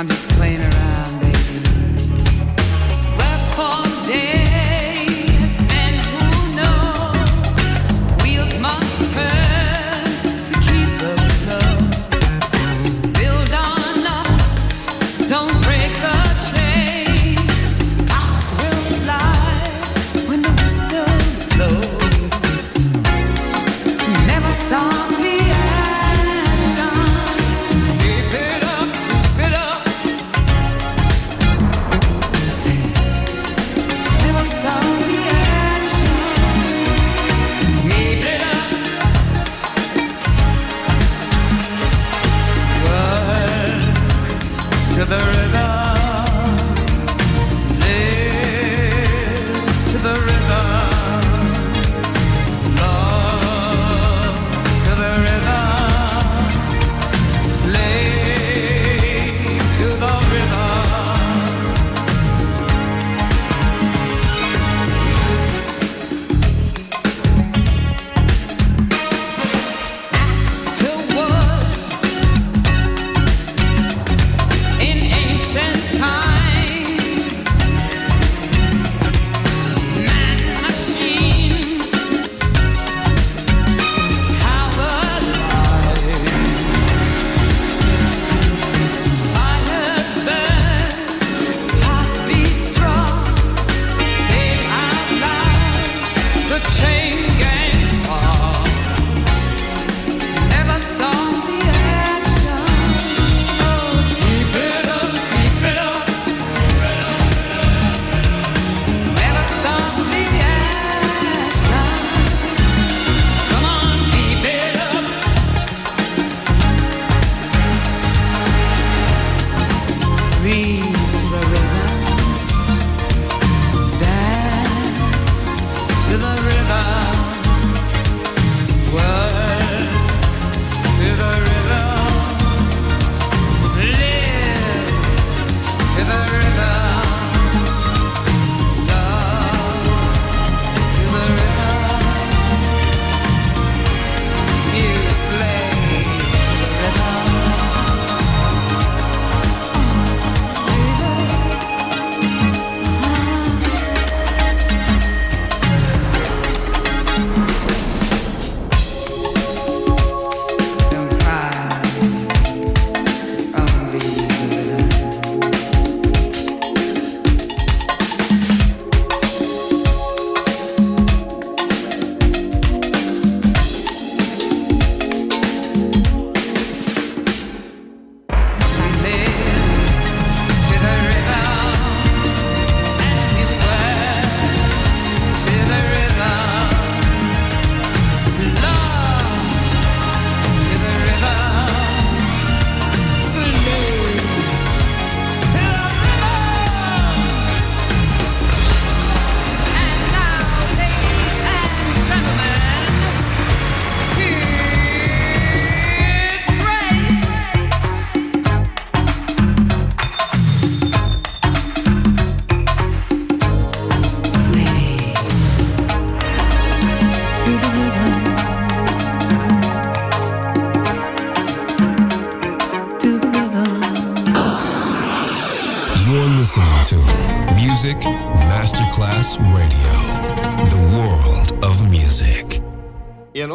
I'm just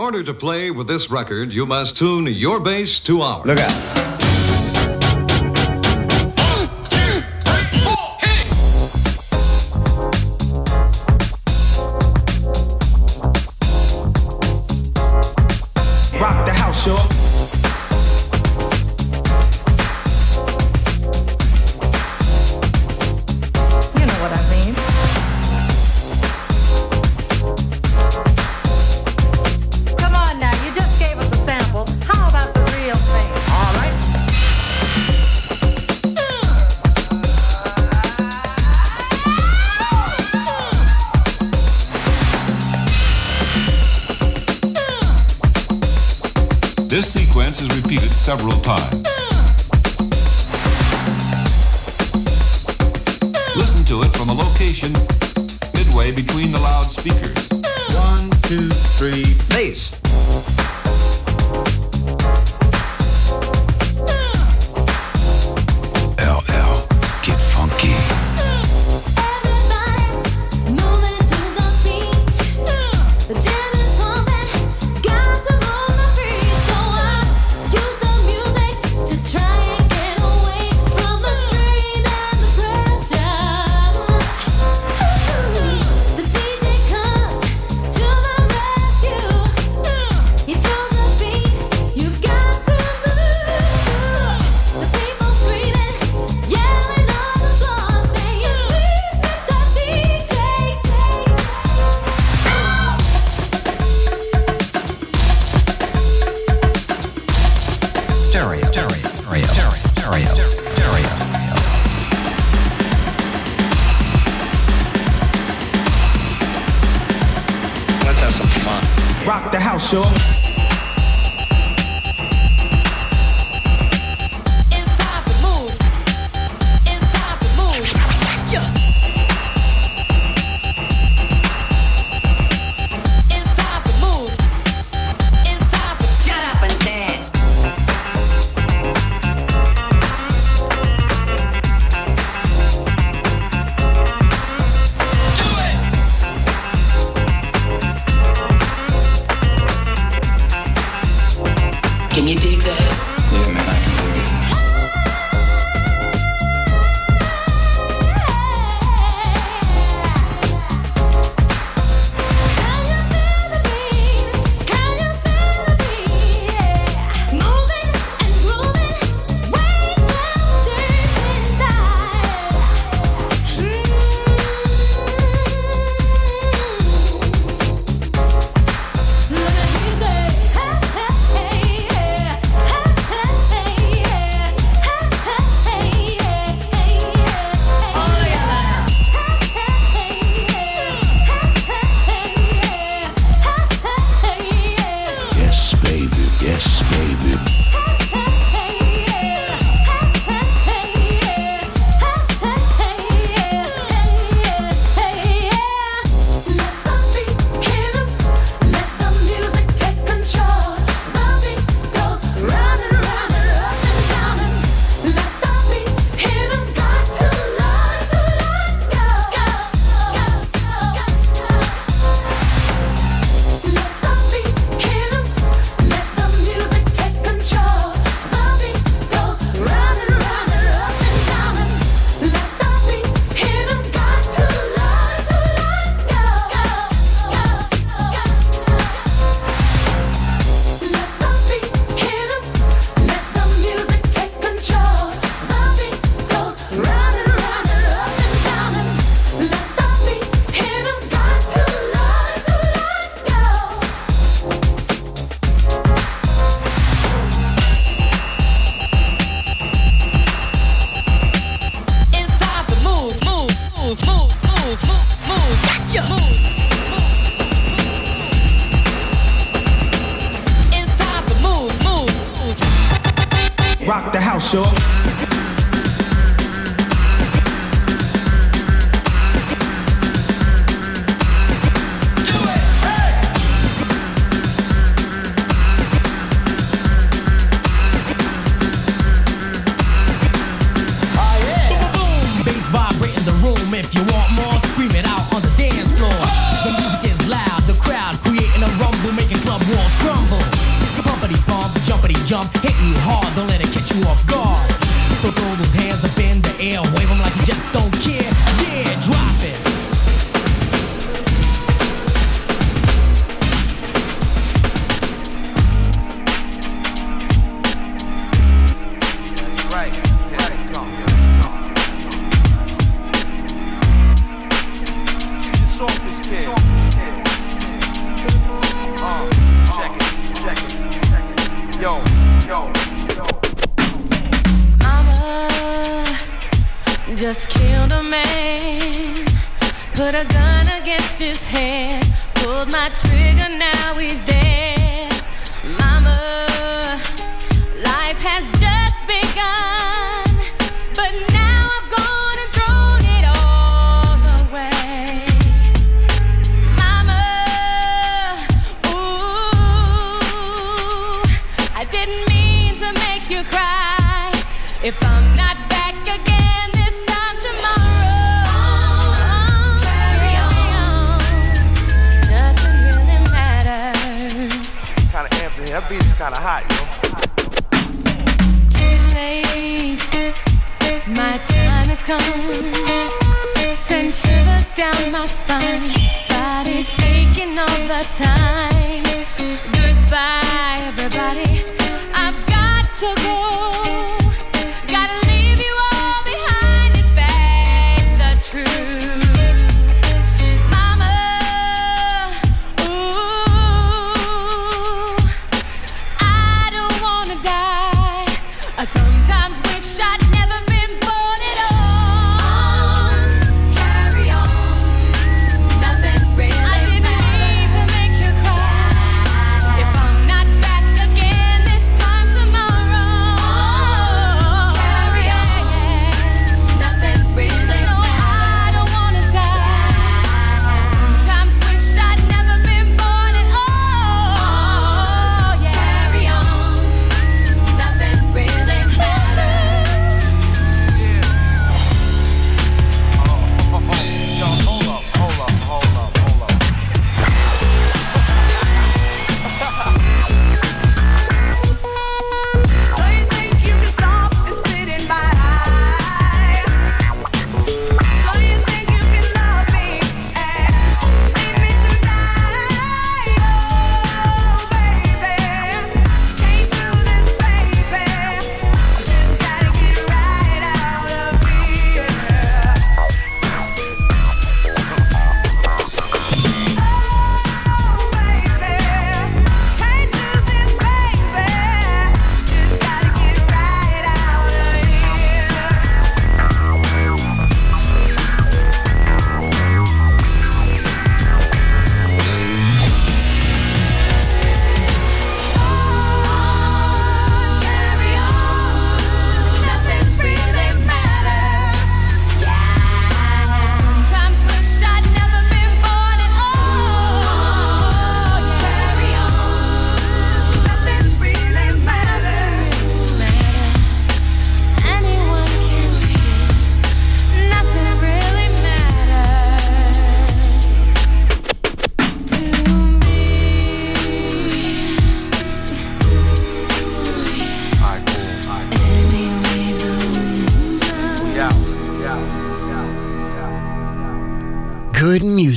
order to play with this record, you must tune your bass to ours. Look out. hard, don't I sometimes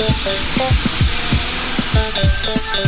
Thank you.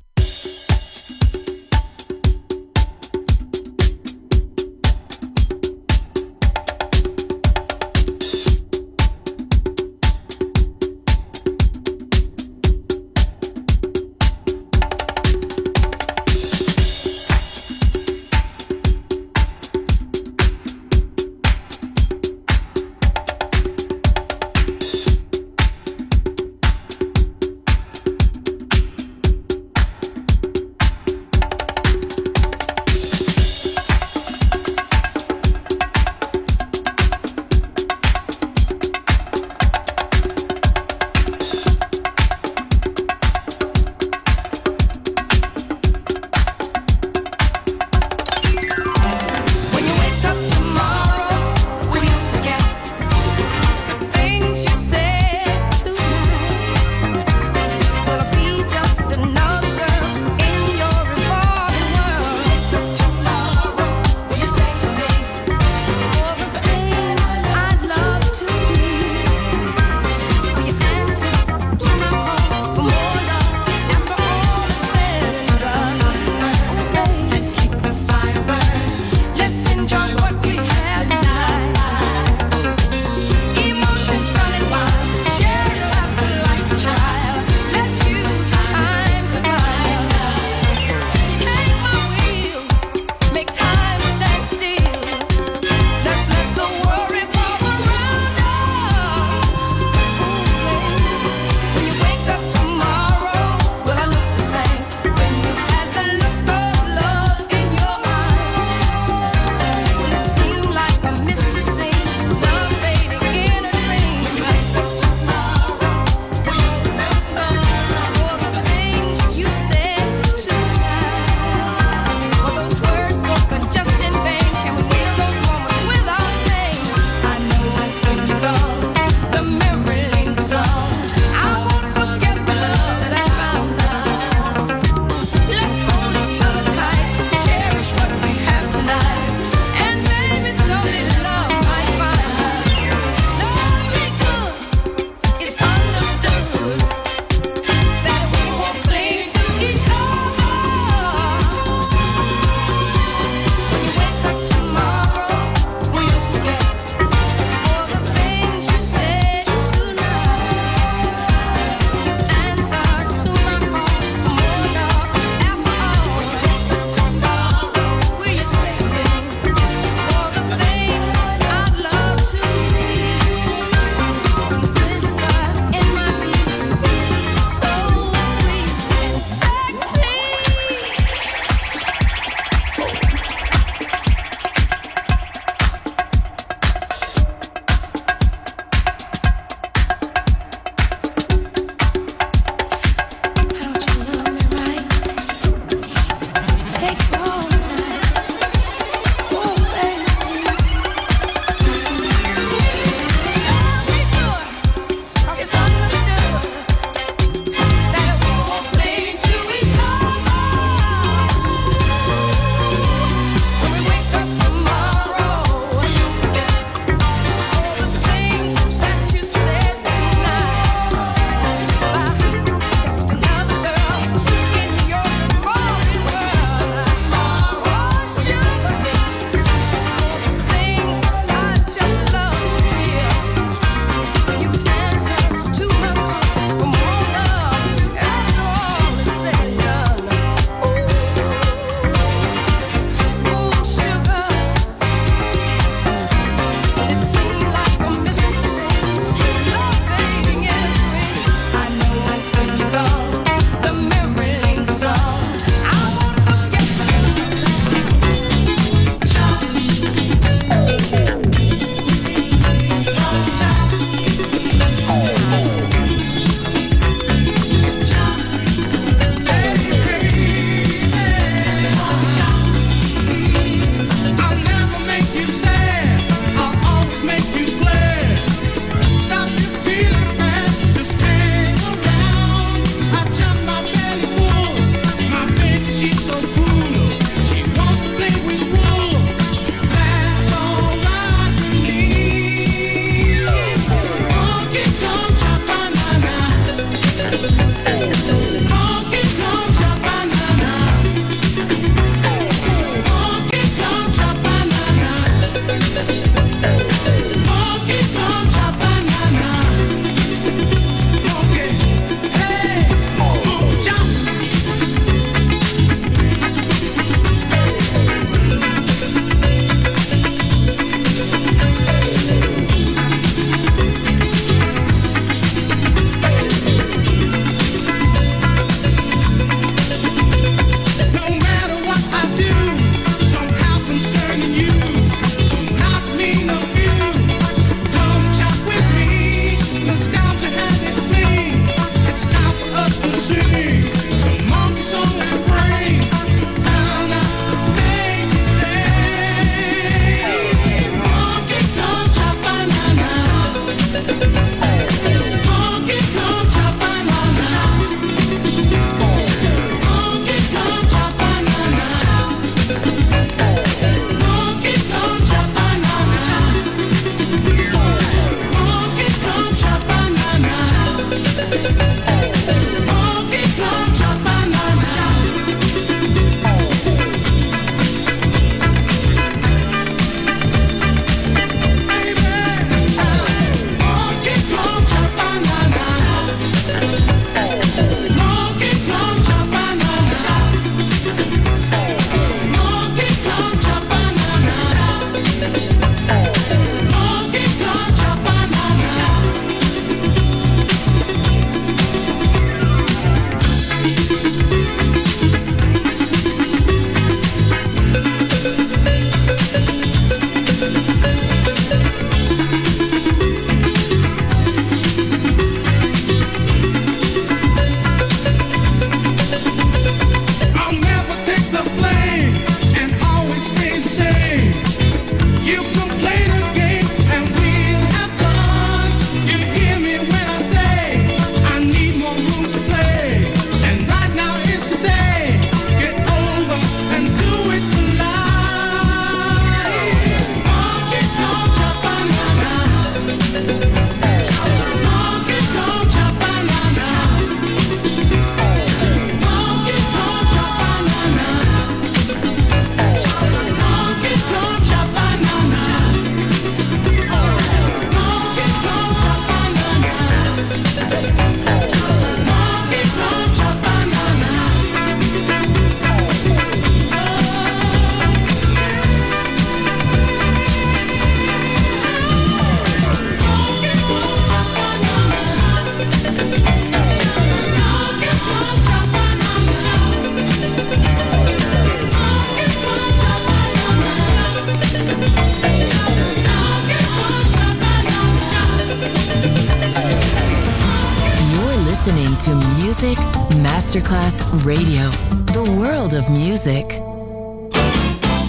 Radio, the world of music.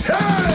Hey!